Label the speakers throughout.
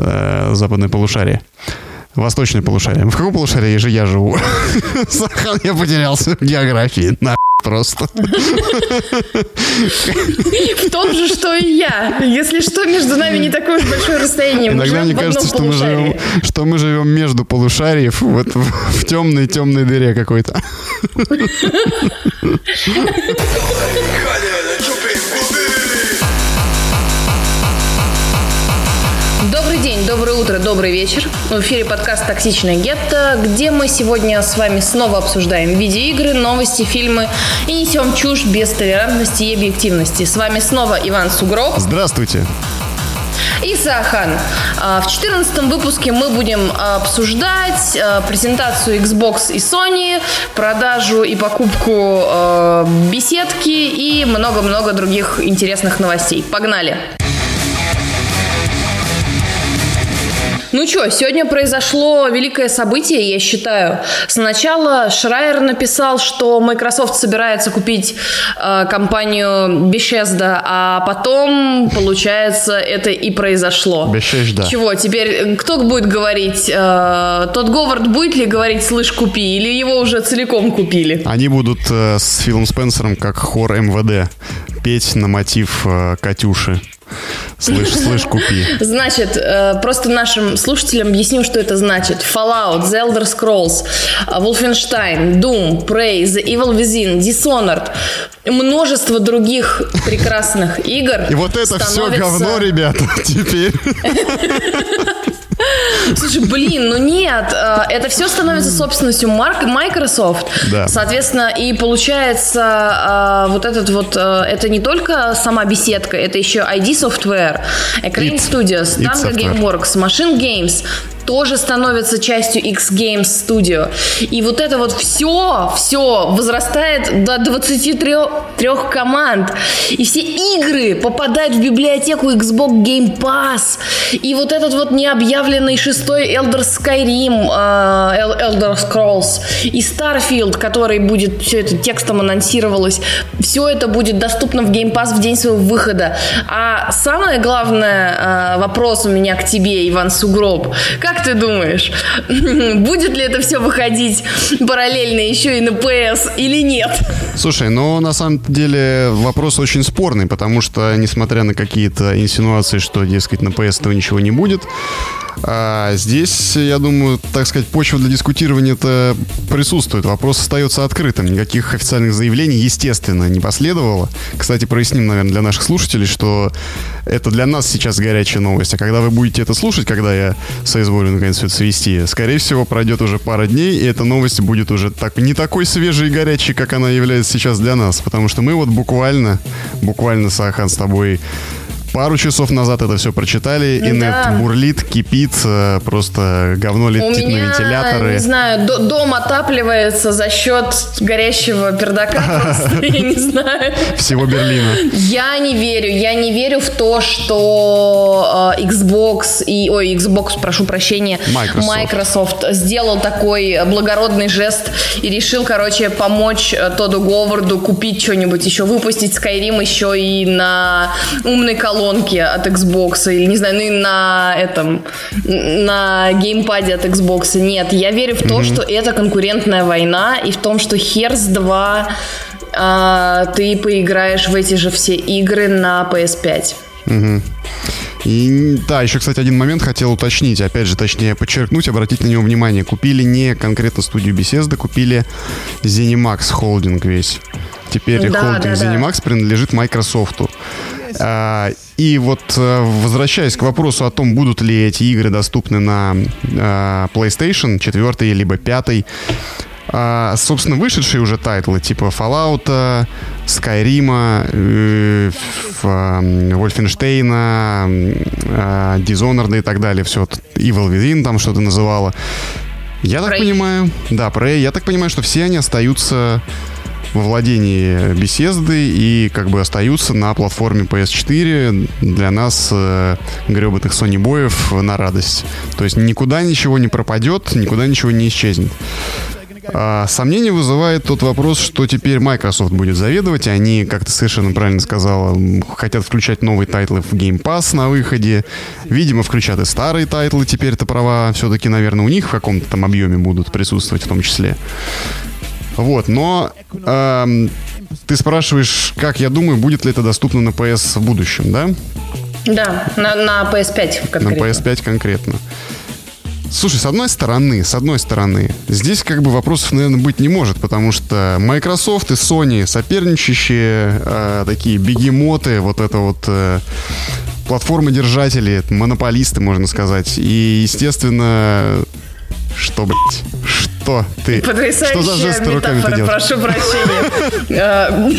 Speaker 1: э, западное полушарие. Восточное полушарие. В каком полушарии же я живу? Сахан, я потерялся в географии. На просто.
Speaker 2: В том же, что и я. Если что, между нами не такое уж большое расстояние. Мы
Speaker 1: Иногда мне кажется, что мы живем, что мы живем между полушариев, вот в, в темной темной дыре какой-то.
Speaker 2: Доброе утро, добрый вечер. В эфире подкаст «Токсичное гетто», где мы сегодня с вами снова обсуждаем видеоигры, новости, фильмы и несем чушь без толерантности и объективности. С вами снова Иван Сугров
Speaker 1: Здравствуйте.
Speaker 2: и Сахан. А, В 14 выпуске мы будем обсуждать а, презентацию Xbox и Sony, продажу и покупку а, беседки и много-много других интересных новостей. Погнали! Ну что, сегодня произошло великое событие, я считаю. Сначала Шрайер написал, что Microsoft собирается купить э, компанию Bethesda, а потом, получается, это и произошло.
Speaker 1: Bethesda.
Speaker 2: Чего, теперь кто будет говорить? э, тот Говард будет ли говорить «слышь, купи» или его уже целиком купили?
Speaker 1: Они будут э, с Филом Спенсером как хор МВД петь на мотив э, Катюши. Слышь, слышь, купи.
Speaker 2: Значит, э, просто нашим слушателям объясню, что это значит. Fallout, The Elder Scrolls, Wolfenstein, Doom, Prey, The Evil Within, Dishonored, множество других прекрасных игр.
Speaker 1: И вот это все говно, ребята, теперь.
Speaker 2: Слушай, блин, ну нет, э, это все становится собственностью Microsoft.
Speaker 1: Да.
Speaker 2: Соответственно, и получается э, вот этот вот, э, это не только сама беседка, это еще ID Software,
Speaker 1: It.
Speaker 2: Studios, Tango. Gameworks, Machine Games тоже становится частью X Games Studio. И вот это вот все, все возрастает до 23 трех команд. И все игры попадают в библиотеку Xbox Game Pass. И вот этот вот необъявленный шестой Elder Skyrim, El- Elder Scrolls и Starfield, который будет, все это текстом анонсировалось, все это будет доступно в Game Pass в день своего выхода. А самое главное э, вопрос у меня к тебе, Иван Сугроб. Как ты думаешь, будет ли это все выходить параллельно еще и на PS или нет?
Speaker 1: Слушай, ну на самом деле вопрос очень спорный, потому что, несмотря на какие-то инсинуации, что, дескать, на PS этого ничего не будет, а здесь, я думаю, так сказать, почва для дискутирования это присутствует. Вопрос остается открытым. Никаких официальных заявлений, естественно, не последовало. Кстати, проясним, наверное, для наших слушателей, что это для нас сейчас горячая новость. А когда вы будете это слушать, когда я соизволю наконец все это свести, скорее всего, пройдет уже пара дней, и эта новость будет уже так, не такой свежей и горячей, как она является сейчас для нас. Потому что мы вот буквально, буквально, Сахан, с тобой Пару часов назад это все прочитали, и
Speaker 2: Да.
Speaker 1: бурлит, кипит, э, просто говно
Speaker 2: У
Speaker 1: летит на
Speaker 2: меня,
Speaker 1: вентиляторы.
Speaker 2: не знаю, до- дом отапливается за счет горящего пердака я не знаю.
Speaker 1: Всего Берлина.
Speaker 2: Я не верю, я не верю в то, что э, Xbox и, ой, Xbox, прошу прощения,
Speaker 1: Microsoft.
Speaker 2: Microsoft сделал такой благородный жест и решил, короче, помочь э, Тоду Говарду купить что-нибудь еще, выпустить Skyrim еще и на умной колонке от Xbox, или, не знаю, ну и на этом, на геймпаде от Xbox. Нет, я верю в то, что это конкурентная война, и в том, что Hearts 2 а, ты поиграешь в эти же все игры на PS5.
Speaker 1: И да, еще, кстати, один момент хотел уточнить, опять же, точнее подчеркнуть, обратить на него внимание. Купили не конкретно студию Bethesda, купили ZeniMax холдинг весь. Теперь
Speaker 2: Да,
Speaker 1: холдинг
Speaker 2: да, да.
Speaker 1: ZeniMax принадлежит Microsoft. А, и вот э, возвращаясь к вопросу о том, будут ли эти игры доступны на а, PlayStation 4 либо 5, а, собственно, вышедшие уже тайтлы типа Fallout, Skyrim, э, ф- м, Wolfenstein, э, Dishonored и так далее, все, Evil Within там что-то называла. Я так
Speaker 2: Prey.
Speaker 1: понимаю, да, Prey, я так понимаю, что все они остаются во владении Bethesda и как бы остаются на платформе PS4 для нас, э, гребаных сонибоев, на радость. То есть никуда ничего не пропадет, никуда ничего не исчезнет. А, сомнение вызывает тот вопрос, что теперь Microsoft будет заведовать. Они, как ты совершенно правильно сказала, хотят включать новые тайтлы в Game Pass на выходе. Видимо, включат и старые тайтлы. Теперь это права все-таки, наверное, у них в каком-то там объеме будут присутствовать в том числе. Вот, но э, ты спрашиваешь, как я думаю, будет ли это доступно на PS в будущем, да?
Speaker 2: Да, на, на PS5
Speaker 1: конкретно. На PS5 конкретно. Слушай, с одной стороны, с одной стороны, здесь как бы вопросов, наверное, быть не может, потому что Microsoft и Sony соперничающие, э, такие бегемоты, вот это вот э, платформы-держатели, монополисты, можно сказать. И, естественно, что, блядь? Что ты?
Speaker 2: Потрясающая
Speaker 1: что за жесты руками ты делаешь?
Speaker 2: прошу прощения.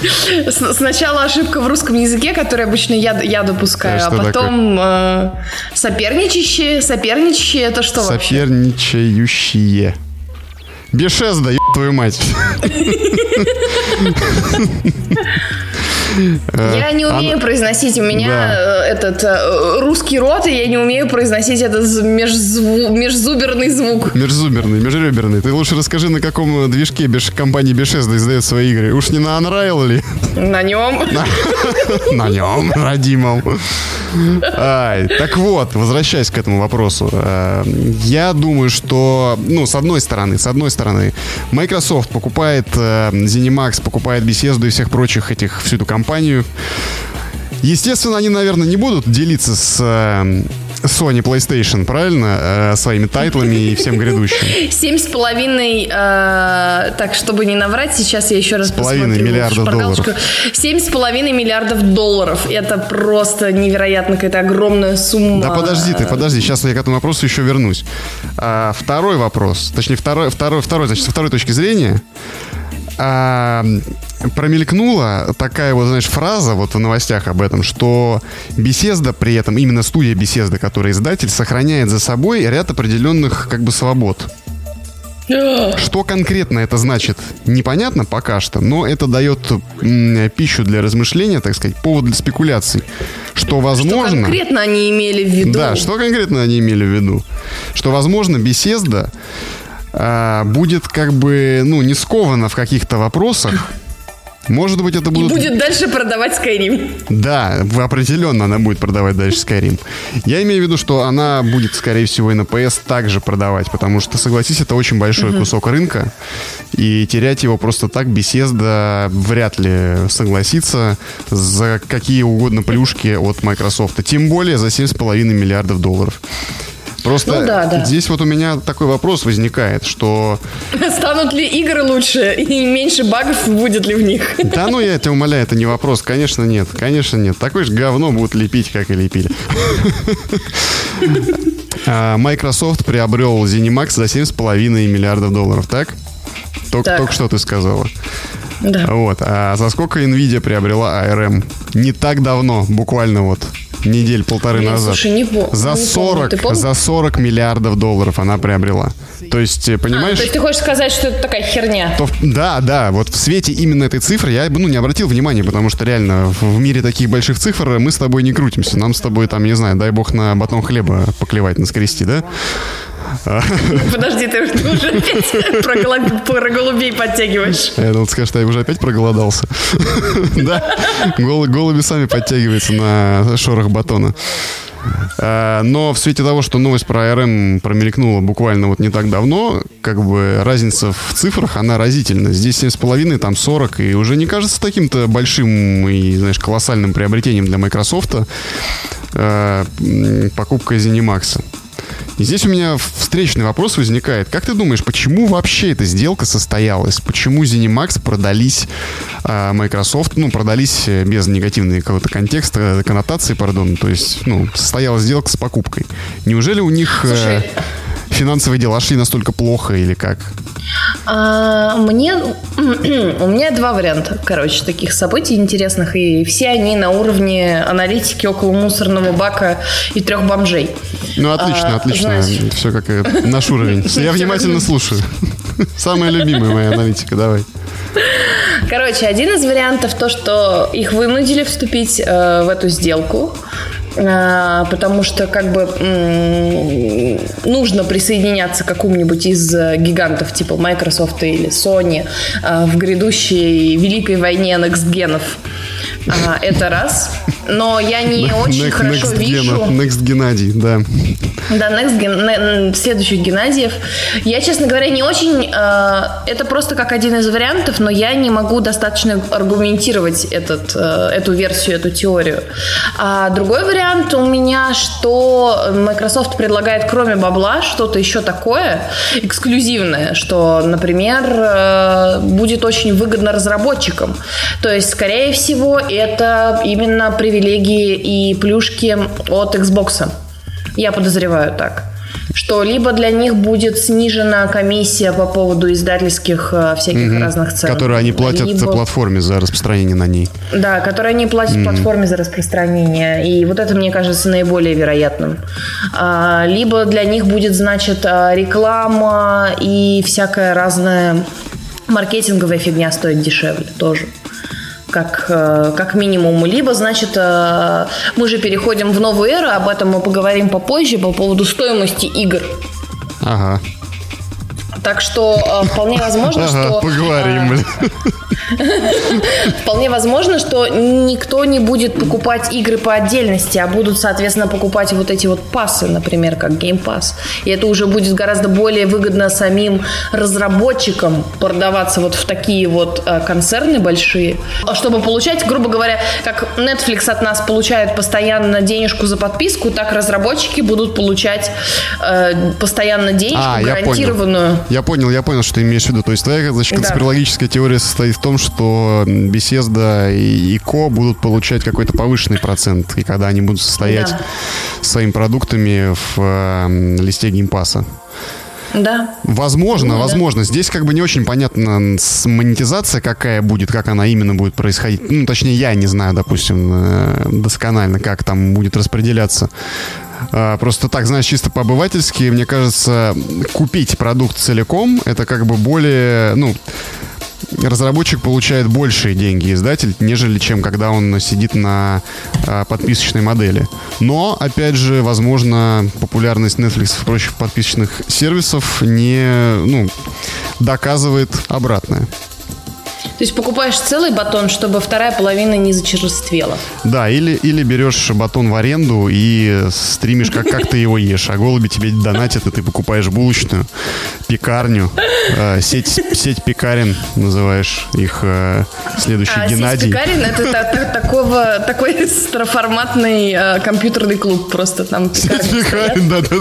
Speaker 2: Сначала ошибка в русском языке, которую обычно я, я допускаю, а потом э, соперничающие. Соперничающие это что
Speaker 1: вообще? Соперничающие. Бешезда, еб твою мать.
Speaker 2: Я не умею Она... произносить, у меня да. Э, этот э, русский рот, и я не умею произносить этот межзву... межзуберный звук.
Speaker 1: Межзуберный, межреберный. Ты лучше расскажи, на каком движке беш... компания Bethesda издает свои игры. Уж не на Unreal ли?
Speaker 2: На нем.
Speaker 1: На нем, родимом. Так вот, возвращаясь к этому вопросу. Э, я думаю, что, ну, с одной стороны, с одной стороны, Microsoft покупает ZeniMax, покупает Bethesda и всех прочих этих, всю эту компанию компанию. Естественно, они, наверное, не будут делиться с э, Sony PlayStation, правильно? Э, своими тайтлами и всем грядущим.
Speaker 2: Семь с половиной, э, так, чтобы не наврать, сейчас я еще раз
Speaker 1: с половиной миллиардов долларов.
Speaker 2: Семь с половиной миллиардов долларов. Это просто невероятно какая-то огромная сумма.
Speaker 1: Да подожди ты, подожди, сейчас я к этому вопросу еще вернусь. А, второй вопрос, точнее, второй, второй, второй, значит, со второй точки зрения, а, промелькнула такая вот, знаешь, фраза вот в новостях об этом, что Беседа при этом, именно студия Беседа, которая издатель, сохраняет за собой ряд определенных как бы свобод. Что конкретно это значит, непонятно пока что, но это дает пищу для размышления, так сказать, повод для спекуляций. Что возможно... Что
Speaker 2: конкретно они имели в виду?
Speaker 1: Да, что конкретно они имели в виду? Что, возможно, беседа а, будет как бы, ну, не скована в каких-то вопросах. Может быть, это будут...
Speaker 2: И будет дальше продавать Skyrim.
Speaker 1: Да, определенно она будет продавать дальше Skyrim. Я имею в виду, что она будет, скорее всего, и на PS также продавать, потому что, согласись, это очень большой кусок рынка, и терять его просто так Bethesda вряд ли согласится за какие угодно плюшки от Microsoft. Тем более за 7,5 миллиардов долларов. Просто ну, да, да. здесь вот у меня такой вопрос возникает, что...
Speaker 2: Станут ли игры лучше и меньше багов будет ли в них?
Speaker 1: Да ну я тебя умоляю, это не вопрос. Конечно нет, конечно нет. Такое же говно будут лепить, как и лепили. А, Microsoft приобрел ZeniMax за 7,5 миллиардов долларов, так? Только, так. только что ты сказала.
Speaker 2: Да.
Speaker 1: Вот. А за сколько Nvidia приобрела ARM? Не так давно, буквально вот недель полторы Нет, назад.
Speaker 2: Слушай, не
Speaker 1: за
Speaker 2: не
Speaker 1: 40, помню. за 40 миллиардов долларов она приобрела. То есть, э, понимаешь? А, то
Speaker 2: есть ты хочешь сказать, что это такая херня?
Speaker 1: То, да, да. Вот в свете именно этой цифры я бы ну, не обратил внимания, потому что реально в, в мире таких больших цифр мы с тобой не крутимся. Нам с тобой там, не знаю, дай бог на батон хлеба поклевать, наскрести, да?
Speaker 2: Подожди, ты уже опять про, голубей, подтягиваешь.
Speaker 1: Я думал, скажешь, что я уже опять проголодался. Да, голуби сами подтягиваются на шорох батона. А, но в свете того, что новость про ARM промелькнула буквально вот не так давно, как бы разница в цифрах, она разительна. Здесь 7,5, там 40, и уже не кажется таким-то большим и, знаешь, колоссальным приобретением для Microsoft а, покупка ZeniMax. И здесь у меня встречный вопрос возникает. Как ты думаешь, почему вообще эта сделка состоялась? Почему ZeniMax продались э, Microsoft, ну, продались э, без негативного какого-то контекста, коннотации, пардон, то есть, ну, состоялась сделка с покупкой. Неужели у них э, финансовые дела шли настолько плохо или как?
Speaker 2: А, мне, у меня два варианта, короче, таких событий интересных, и все они на уровне аналитики около мусорного бака и трех бомжей.
Speaker 1: Ну, отлично, а, отлично. Знаешь... Все как наш уровень. Я внимательно слушаю. Самая любимая моя аналитика, давай.
Speaker 2: Короче, один из вариантов то, что их вынудили вступить э, в эту сделку. А, потому что как бы нужно присоединяться к какому-нибудь из э, гигантов типа Microsoft или Sony а, в грядущей великой войне некстгенов. А, это раз. Но я не очень next, хорошо
Speaker 1: next
Speaker 2: вижу...
Speaker 1: Гена, next Геннадий, да.
Speaker 2: Да, next ген, следующих Геннадьев. Я, честно говоря, не очень... Э, это просто как один из вариантов, но я не могу достаточно аргументировать этот, э, эту версию, эту теорию. А другой вариант у меня, что Microsoft предлагает кроме бабла что-то еще такое эксклюзивное, что, например, э, будет очень выгодно разработчикам. То есть, скорее всего, это именно привилегии и плюшки от Xbox. Я подозреваю так что либо для них будет снижена комиссия по поводу издательских э, всяких угу. разных цен.
Speaker 1: Которые они платят либо... платформе за распространение на ней.
Speaker 2: Да, которые они платят угу. платформе за распространение. И вот это, мне кажется, наиболее вероятным. А, либо для них будет, значит, а, реклама и всякая разная маркетинговая фигня стоит дешевле тоже как, э, как минимум. Либо, значит, э, мы же переходим в новую эру, об этом мы поговорим попозже по поводу стоимости игр.
Speaker 1: Ага.
Speaker 2: Так что э, вполне возможно, ага, что...
Speaker 1: Поговорим, блин.
Speaker 2: Вполне возможно, что никто не будет покупать игры по отдельности, а будут, соответственно, покупать вот эти вот пассы, например, как Game Pass. И это уже будет гораздо более выгодно самим разработчикам продаваться вот в такие вот э, концерны большие, чтобы получать, грубо говоря, как Netflix от нас получает постоянно денежку за подписку, так разработчики будут получать э, постоянно денежку а, гарантированную.
Speaker 1: Я понял, я понял, что ты имеешь в виду. То есть твоя значит, конспирологическая да. теория состоит в том, что Беседа и ко будут получать какой-то повышенный процент, и когда они будут состоять да. своими продуктами в э, листе геймпаса.
Speaker 2: Да.
Speaker 1: Возможно, ну, возможно. Да. Здесь как бы не очень понятно монетизация какая будет, как она именно будет происходить. Ну, точнее, я не знаю, допустим, э, досконально, как там будет распределяться. А, просто так, знаешь, чисто по-обывательски, мне кажется, купить продукт целиком, это как бы более, ну, разработчик получает большие деньги, издатель, нежели чем когда он сидит на а, подписочной модели. Но, опять же, возможно, популярность Netflix и прочих подписочных сервисов не ну, доказывает обратное.
Speaker 2: То есть покупаешь целый батон, чтобы вторая половина не зачерствела.
Speaker 1: Да, или, или берешь батон в аренду и стримишь, как, как ты его ешь. А голуби тебе донатят, и ты покупаешь булочную, пекарню, э, сеть, сеть пекарен называешь их э, следующий а, Геннадий.
Speaker 2: Сеть пекарен это та, та, такого, такой староформатный э, компьютерный клуб просто там. Сеть пекарен, да-да.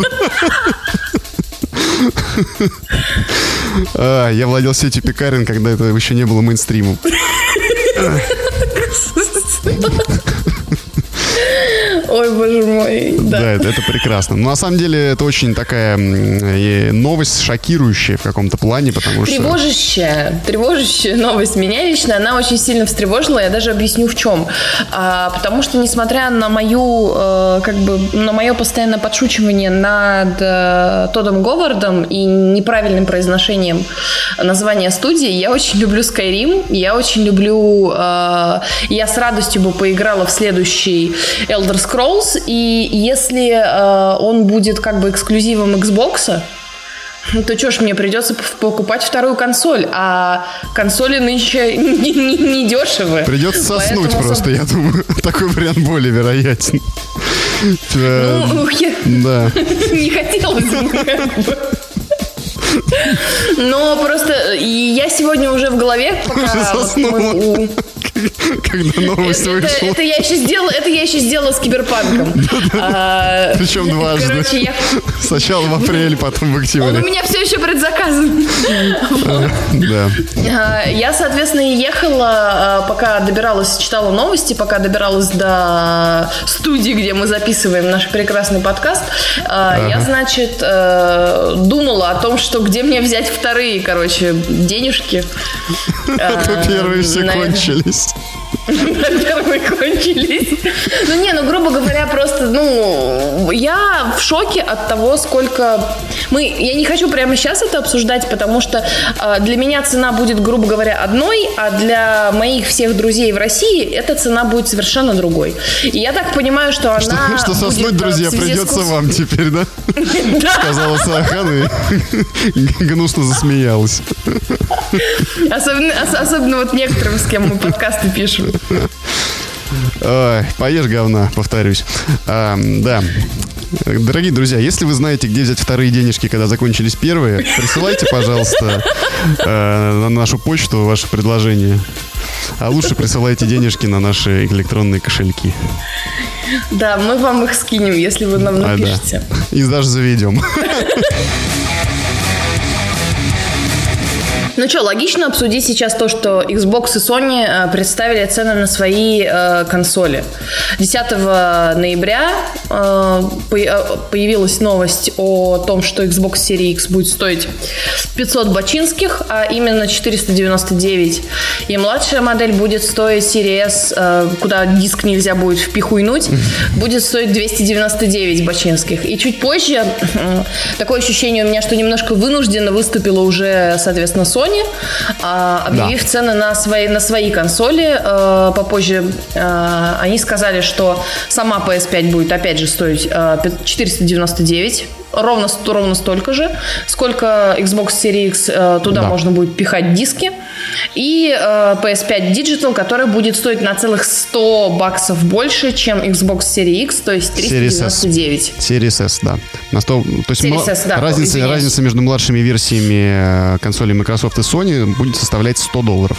Speaker 1: А, я владел сетью пекарен, когда это еще не было мейнстримом.
Speaker 2: Ой, боже мой.
Speaker 1: Да, да это, это прекрасно. Но на самом деле это очень такая новость шокирующая в каком-то плане, потому
Speaker 2: что... Тревожащая. Тревожащая новость. Меня лично она очень сильно встревожила. Я даже объясню в чем. А, потому что, несмотря на мою, э, как бы, на мое постоянное подшучивание над э, Тодом Говардом и неправильным произношением названия студии, я очень люблю Skyrim. Я очень люблю... Э, я с радостью бы поиграла в следующий Elder Scrolls, и если э, он будет как бы эксклюзивом Xbox, то что ж, мне придется покупать вторую консоль, а консоли нынче не, не, не дешевые.
Speaker 1: Придется соснуть Поэтому просто, я думаю, такой вариант более вероятен.
Speaker 2: Ну, я... Да. Не хотелось бы. Но просто я сегодня уже в голове, пока мы,
Speaker 1: когда новость это, вышла.
Speaker 2: Это, это, я еще сделала, это я еще сделала с киберпанком.
Speaker 1: А, Причем дважды. Короче, я... Сначала в апреле, потом в октябре. Он
Speaker 2: у меня все еще предзаказан.
Speaker 1: Да.
Speaker 2: А, я, соответственно, ехала, а, пока добиралась, читала новости, пока добиралась до студии, где мы записываем наш прекрасный подкаст. Я, значит, э, думала о том, что где мне взять вторые, короче, денежки.
Speaker 1: А то первые все кончились.
Speaker 2: Первые кончились. Ну не, ну грубо говоря, просто, ну, я в шоке от того, сколько мы... Я не хочу прямо сейчас это обсуждать, потому что э, для меня цена будет, грубо говоря, одной, а для моих всех друзей в России эта цена будет совершенно другой. И я так понимаю, что она
Speaker 1: Что, что соснуть,
Speaker 2: будет, э,
Speaker 1: друзья,
Speaker 2: с
Speaker 1: придется вам теперь, да? Сказала Сахан и гнусно засмеялась.
Speaker 2: Особенно, ос- особенно вот некоторым, с кем мы подкасты пишем.
Speaker 1: Ой, поешь говна, повторюсь. А, да. Дорогие друзья, если вы знаете, где взять вторые денежки, когда закончились первые, присылайте, пожалуйста, э, на нашу почту ваше предложение. А лучше присылайте денежки на наши электронные кошельки.
Speaker 2: Да, мы вам их скинем, если вы нам
Speaker 1: А, да. И даже заведем.
Speaker 2: Ну что, логично обсудить сейчас то, что Xbox и Sony э, представили цены на свои э, консоли. 10 ноября э, э, появилась новость о том, что Xbox Series X будет стоить 500 бачинских, а именно 499. И младшая модель будет стоить Series S, э, куда диск нельзя будет впихуйнуть, будет стоить 299 бачинских. И чуть позже э, такое ощущение у меня, что немножко вынужденно выступила уже, соответственно, Sony, а, объявив цены на свои, на свои консоли. Э, Попозже э, они сказали, что сама PS5 будет опять же стоить э, 499 ровно, ровно столько же, сколько Xbox Series X, э, туда
Speaker 1: Да.
Speaker 2: можно будет пихать диски. И э, PS5 Digital, которая будет стоить на целых 100 баксов больше, чем Xbox Series X, то есть
Speaker 1: Series S.
Speaker 2: 399.
Speaker 1: Series S, да. На 100, то есть
Speaker 2: Series S, да,
Speaker 1: разница,
Speaker 2: извиняюсь.
Speaker 1: разница между младшими версиями э, консолей Microsoft и Sony будет составлять 100 долларов.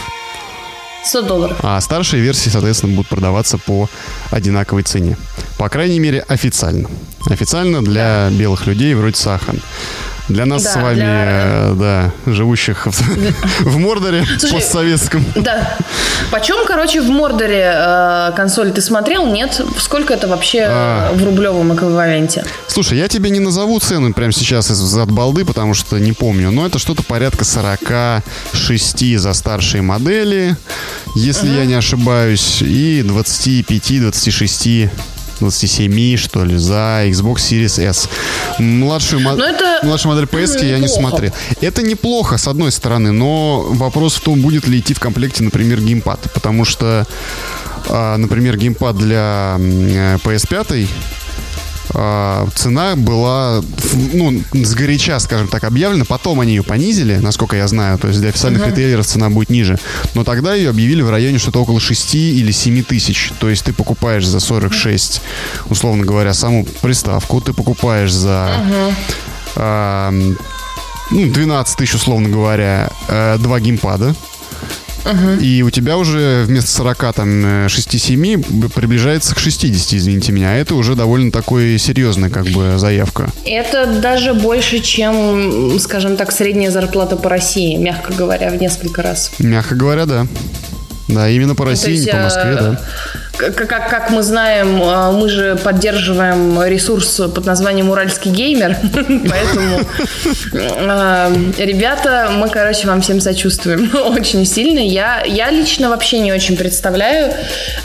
Speaker 2: 100 долларов.
Speaker 1: А старшие версии, соответственно, будут продаваться по одинаковой цене. По крайней мере, официально. Официально для белых людей вроде Сахан. Для нас
Speaker 2: Да,
Speaker 1: с вами,
Speaker 2: для-
Speaker 1: э, да, живущих в, в Мордоре
Speaker 2: Слушай,
Speaker 1: постсоветском.
Speaker 2: Да. Почем, короче, в Мордоре э, консоль ты смотрел? Нет? Сколько это вообще
Speaker 1: А.
Speaker 2: э, в рублевом эквиваленте?
Speaker 1: Слушай, я тебе не назову цены прямо сейчас из от балды, потому что не помню, но это что-то порядка 46 за старшие модели, если я не ошибаюсь, и 25-26 27, что ли, за Xbox Series S. Младшую, мо-
Speaker 2: Ну, это
Speaker 1: младшую модель PS я не смотрел. Это неплохо, с одной стороны, но вопрос в том, будет ли идти в комплекте, например, геймпад. Потому что, а, например, геймпад для э, PS5 а, цена была, ну, сгоряча, скажем так, объявлена. Потом они ее понизили, насколько я знаю. То есть для официальных ритейлеров цена будет ниже. Но тогда ее объявили в районе что-то около 6 или 7 тысяч. То есть ты покупаешь за 46, условно говоря, саму приставку. Ты покупаешь за... а, ну, 12 тысяч, условно говоря, э, два геймпада. И у тебя уже вместо 40, там, э, 6-7 б- приближается к 60, извините меня. А это уже довольно такой серьезная, как бы, заявка.
Speaker 2: Это даже больше, чем, скажем так, средняя зарплата по России, мягко говоря, в несколько раз.
Speaker 1: Мягко говоря, да. Да, именно по
Speaker 2: То
Speaker 1: России,
Speaker 2: есть,
Speaker 1: не по Москве,
Speaker 2: э,
Speaker 1: да.
Speaker 2: Как, как мы знаем, э, мы же поддерживаем ресурс под названием Уральский геймер, поэтому, э, ребята, мы, короче, вам всем сочувствуем очень сильно. Я, я лично вообще не очень представляю.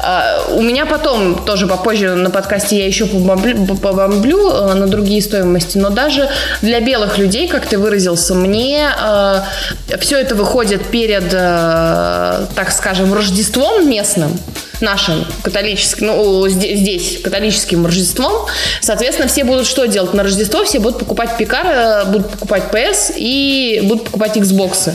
Speaker 2: Э, У меня потом, тоже попозже на подкасте я еще побомблю, побомблю, на другие стоимости, но даже для белых людей, как ты выразился, мне все это выходит перед, так скажем, Рождеством местным, нашим католическим, ну, зде- здесь католическим Рождеством. Соответственно, все будут что делать на Рождество? Все будут покупать пикар, будут покупать PS и будут покупать Xbox.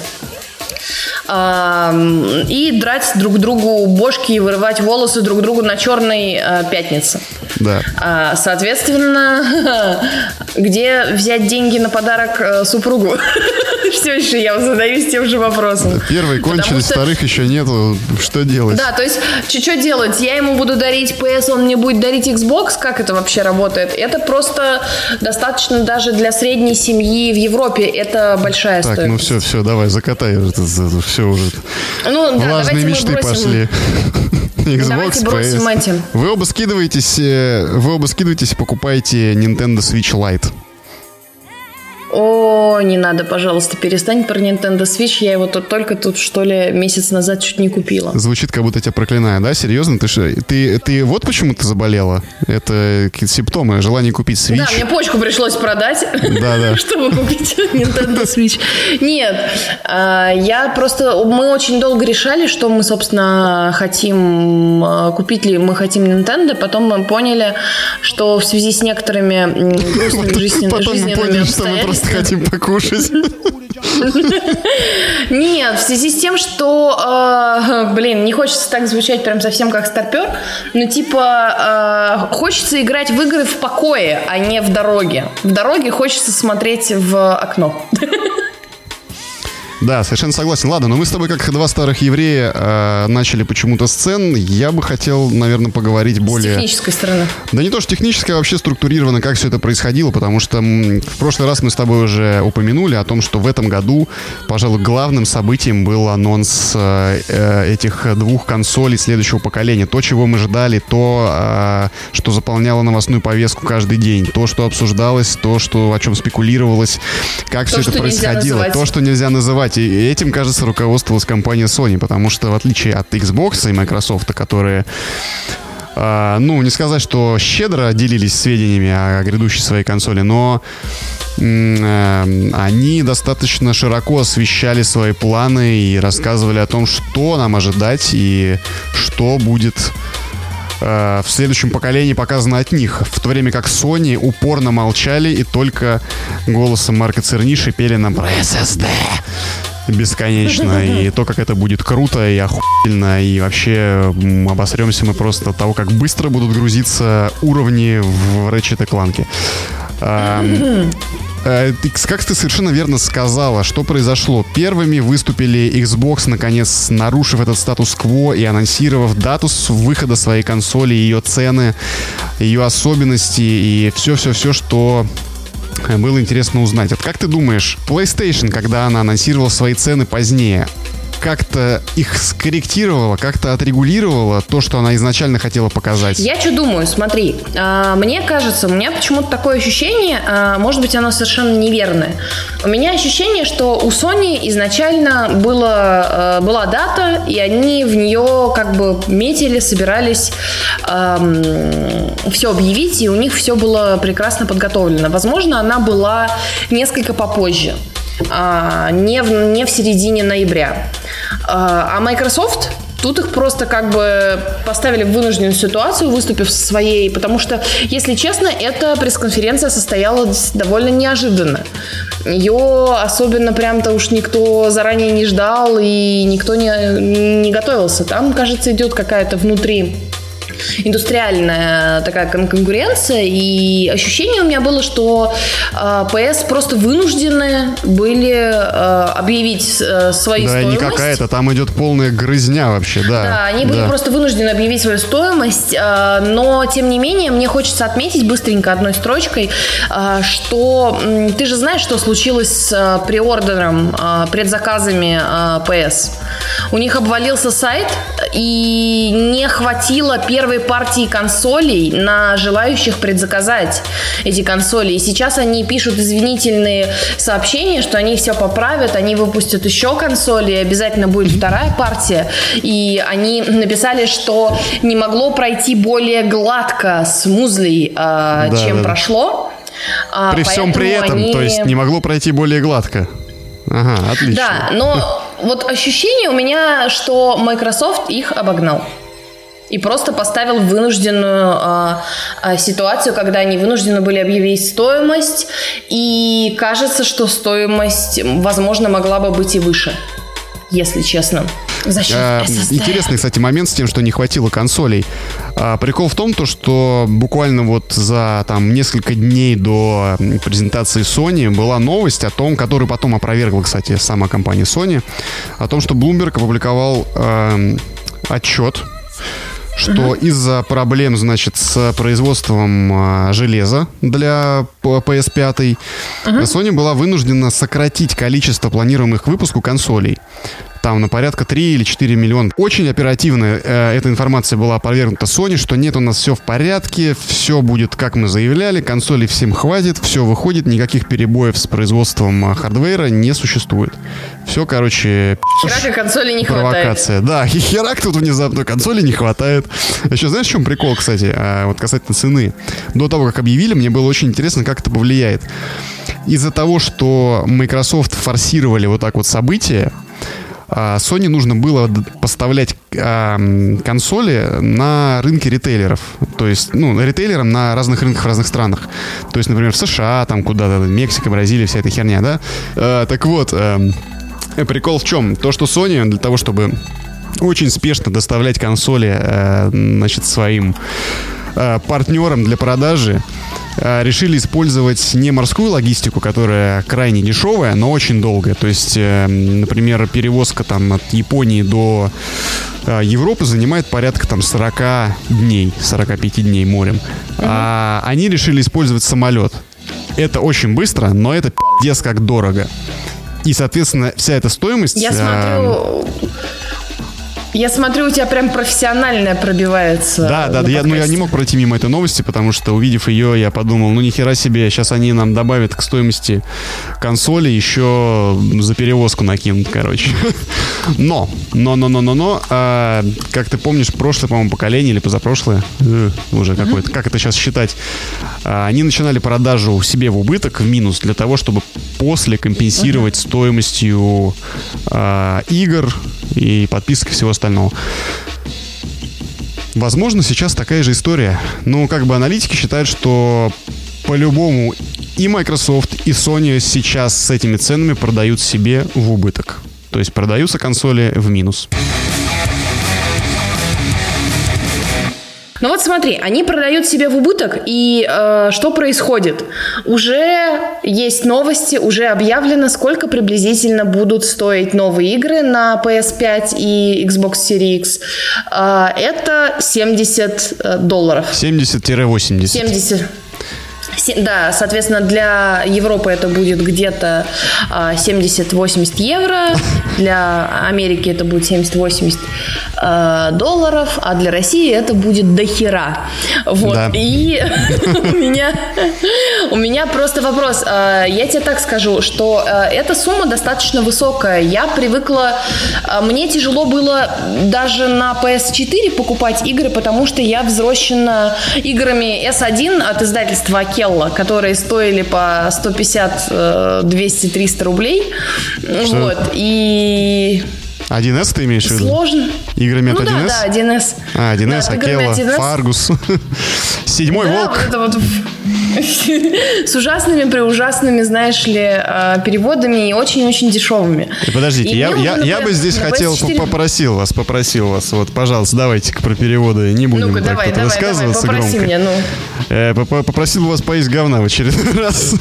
Speaker 2: И драть друг другу бошки и вырывать волосы друг другу на черной э, пятнице.
Speaker 1: Да.
Speaker 2: А, Соответственно, где взять деньги на подарок э, супругу? Все еще я задаюсь тем же вопросом.
Speaker 1: Первые кончились,
Speaker 2: что-
Speaker 1: вторых еще нету. Что делать?
Speaker 2: Да, то есть, что делать? Я ему буду дарить PS, он мне будет дарить Xbox? Как это вообще работает? Это просто достаточно даже для средней семьи в Европе. Это большая
Speaker 1: Так, ну
Speaker 2: стоимость.
Speaker 1: все, все, давай, закатай. Все уже.
Speaker 2: Ну, да,
Speaker 1: Влажные мечты пошли. Xbox,
Speaker 2: Давайте бросим
Speaker 1: PS.
Speaker 2: эти.
Speaker 1: Вы оба скидываетесь, э, вы оба скидываетесь и покупаете Nintendo Switch Lite.
Speaker 2: О, не надо, пожалуйста, перестань про Nintendo Switch. Я его тут только тут, что ли, месяц назад чуть не купила.
Speaker 1: Звучит, как будто тебя проклинаю, да? Серьезно? Ты, что, ты, ты вот почему ты заболела? Это какие-то симптомы, желание купить Switch? Да,
Speaker 2: мне почку пришлось продать, да, да. чтобы купить Nintendo Switch. Нет, а, я просто... Мы очень долго решали, что мы, собственно, хотим а, купить ли мы хотим Nintendo. Потом мы поняли, что в связи с некоторыми грустными жизненными
Speaker 1: Потом просто хотим покушать.
Speaker 2: Нет, в связи с тем, что, э, блин, не хочется так звучать прям совсем как старпер, но типа э, хочется играть в игры в покое, а не в дороге. В дороге хочется смотреть в окно.
Speaker 1: Да, совершенно согласен. Ладно, но мы с тобой, как два старых еврея, э, начали почему-то сцен. Я бы хотел, наверное, поговорить более...
Speaker 2: С технической стороны.
Speaker 1: Да не то, что технической, а вообще структурированно, как все это происходило, потому что в прошлый раз мы с тобой уже упомянули о том, что в этом году, пожалуй, главным событием был анонс э, э, этих двух консолей следующего поколения. То, чего мы ждали, то, э, что заполняло новостную повестку каждый день, то, что обсуждалось, то, что, о чем спекулировалось, как то, все это происходило, то, что нельзя называть кстати, этим, кажется, руководствовалась компания Sony, потому что в отличие от Xbox и Microsoft, которые Uh, ну, не сказать, что щедро делились сведениями о грядущей своей консоли, но uh, они достаточно широко освещали свои планы и рассказывали о том, что нам ожидать и что будет uh, в следующем поколении показано от них. В то время как Sony упорно молчали и только голосом Марка Церниши пели нам про SSD бесконечно, и то, как это будет круто и охуенно, и вообще обосремся мы просто от того, как быстро будут грузиться уровни в Ratchet Clank. Э, как ты совершенно верно сказала, что произошло? Первыми выступили Xbox, наконец, нарушив этот статус-кво и анонсировав дату выхода своей консоли, ее цены, ее особенности и все-все-все, что было интересно узнать. Вот как ты думаешь, PlayStation, когда она анонсировала свои цены позднее, как-то их скорректировала, как-то отрегулировала то, что она изначально хотела показать?
Speaker 2: Я что думаю, смотри, э, мне кажется, у меня почему-то такое ощущение, э, может быть, оно совершенно неверное. У меня ощущение, что у Sony изначально было, э, была дата, и они в нее как бы метили, собирались э, все объявить, и у них все было прекрасно подготовлено. Возможно, она была несколько попозже. А, не, в, не в середине ноября. А, а Microsoft Тут их просто как бы поставили в вынужденную ситуацию, выступив со своей, потому что, если честно, эта пресс-конференция состоялась довольно неожиданно. Ее особенно прям-то уж никто заранее не ждал и никто не, не готовился. Там, кажется, идет какая-то внутри индустриальная такая конкуренция, и ощущение у меня было, что э, ПС просто вынуждены были э, объявить э, свои да, стоимость.
Speaker 1: Да, не какая-то, там идет полная грызня вообще, да.
Speaker 2: Да, они были просто вынуждены объявить свою стоимость, э, но, тем не менее, мне хочется отметить быстренько одной строчкой, э, что э, ты же знаешь, что случилось с э, преордером, э, предзаказами э, PS. У них обвалился сайт, и не хватило первой первой партии консолей на желающих предзаказать эти консоли. И сейчас они пишут извинительные сообщения, что они все поправят, они выпустят еще консоли, обязательно будет вторая партия. И они написали, что не могло пройти более гладко, смузлей, э, да, чем да. прошло.
Speaker 1: А, при всем при этом, они... то есть не могло пройти более гладко. Ага, отлично.
Speaker 2: Да, но вот ощущение у меня, что Microsoft их обогнал и просто поставил вынужденную а, а, ситуацию, когда они вынуждены были объявить стоимость, и кажется, что стоимость, возможно, могла бы быть и выше, если честно.
Speaker 1: За счет а, Интересный, кстати, момент с тем, что не хватило консолей. А, прикол в том, то, что буквально вот за там несколько дней до презентации Sony была новость о том, которую потом опровергла, кстати, сама компания Sony, о том, что Bloomberg опубликовал э, отчет что из-за проблем, значит, с производством а, железа для PS5 uh-huh. Sony была вынуждена сократить количество планируемых к выпуску консолей. Там на порядка 3 или 4 миллиона. Очень оперативно э, эта информация была опровергнута Sony, что нет, у нас все в порядке, все будет, как мы заявляли, консолей всем хватит, все выходит, никаких перебоев с производством э, хардвера не существует. Все, короче,
Speaker 2: Херака консоли не
Speaker 1: провокация.
Speaker 2: хватает.
Speaker 1: Да, херак тут внезапно консоли не хватает. Еще знаешь, в чем прикол, кстати, а, вот касательно цены? До того, как объявили, мне было очень интересно, как это повлияет. Из-за того, что Microsoft форсировали вот так вот события, Sony нужно было поставлять а, консоли на рынке ритейлеров. То есть, ну, ритейлерам на разных рынках в разных странах. То есть, например, в США, там куда-то, Мексика, Бразилия, вся эта херня, да? А, так вот, эм, прикол в чем? То, что Sony для того, чтобы очень спешно доставлять консоли э, значит, своим э, партнерам для продажи, э, решили использовать не морскую логистику, которая крайне дешевая, но очень долгая. То есть, э, например, перевозка там от Японии до Европы занимает порядка там 40 дней, 45 дней морем. А они решили использовать самолет. Это очень быстро, но это пиздец как дорого. И, соответственно, вся эта стоимость...
Speaker 2: Я смотрю... Я смотрю, у тебя прям профессиональная пробивается.
Speaker 1: Да, да, да, я, ну, я не мог пройти мимо этой новости, потому что, увидев ее, я подумал, ну, нихера себе, сейчас они нам добавят к стоимости консоли еще за перевозку накинут, короче. Но, но, но, но, но, но, а, как ты помнишь, прошлое, по-моему, поколение или позапрошлое, э, уже какое-то, как это сейчас считать, а, они начинали продажу себе в убыток, в минус, для того, чтобы после компенсировать стоимостью а, игр и подписок и всего остального. Возможно, сейчас такая же история. Но как бы аналитики считают, что по-любому и Microsoft, и Sony сейчас с этими ценами продают себе в убыток. То есть продаются консоли в минус.
Speaker 2: Ну вот смотри, они продают себе в убыток, и э, что происходит? Уже есть новости, уже объявлено, сколько приблизительно будут стоить новые игры на PS5 и Xbox Series X. Э, это 70 э, долларов.
Speaker 1: 70-80.
Speaker 2: 70. Се- Да, соответственно, для Европы это будет где-то а, 70-80 евро, для Америки это будет 70-80 а, долларов, а для России это будет до хера. Вот.
Speaker 1: Да.
Speaker 2: И у меня, у меня просто вопрос. А, Я тебе так скажу, что а, эта сумма достаточно высокая. Я привыкла... а, Мне тяжело было даже на PS4 покупать игры, потому что я взросшена играми S1 от издательства Акелла, которые стоили по 150, э, 200, 300 рублей. Вот. И
Speaker 1: 1С ты имеешь в виду?
Speaker 2: сложно.
Speaker 1: Играми от
Speaker 2: Ну да,
Speaker 1: 1С?
Speaker 2: да, 1С.
Speaker 1: А, 1С,
Speaker 2: Да,
Speaker 1: Акела,
Speaker 2: 1С.
Speaker 1: Фаргус. Седьмой
Speaker 2: Да,
Speaker 1: волк.
Speaker 2: вот это вот с ужасными, преужасными, знаешь ли, э, переводами и очень-очень дешевыми.
Speaker 1: И Подождите,
Speaker 2: И
Speaker 1: я, я, я бы здесь хотел,
Speaker 2: PS4
Speaker 1: по- попросил вас, попросил вас, вот, пожалуйста, давайте-ка про переводы, не будем
Speaker 2: Ну-ка,
Speaker 1: так
Speaker 2: давай,
Speaker 1: вот
Speaker 2: давай, давай,
Speaker 1: высказываться
Speaker 2: попроси
Speaker 1: громко.
Speaker 2: меня, ну.
Speaker 1: Э, поп- Попросил вас поесть говна в очередной раз.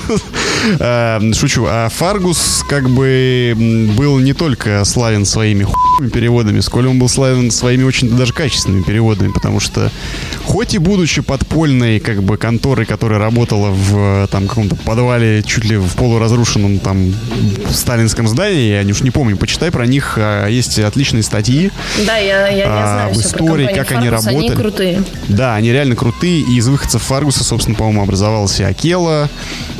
Speaker 1: Э, Шучу. А Фаргус как бы был не только славен своими хуйными переводами, сколь он был славен своими очень даже качественными переводами, потому что хоть и будучи подпольной как бы конторой, которая работала в э, там каком-то подвале чуть ли в полуразрушенном там сталинском здании, я уж не помню, почитай про них, а, есть отличные статьи.
Speaker 2: Да, я, я, я
Speaker 1: А,
Speaker 2: знаю
Speaker 1: об истории, как они
Speaker 2: Fargus, Они
Speaker 1: работали.
Speaker 2: крутые.
Speaker 1: Да, они реально крутые. И из выходцев Фаргуса, собственно, по-моему, образовался Акела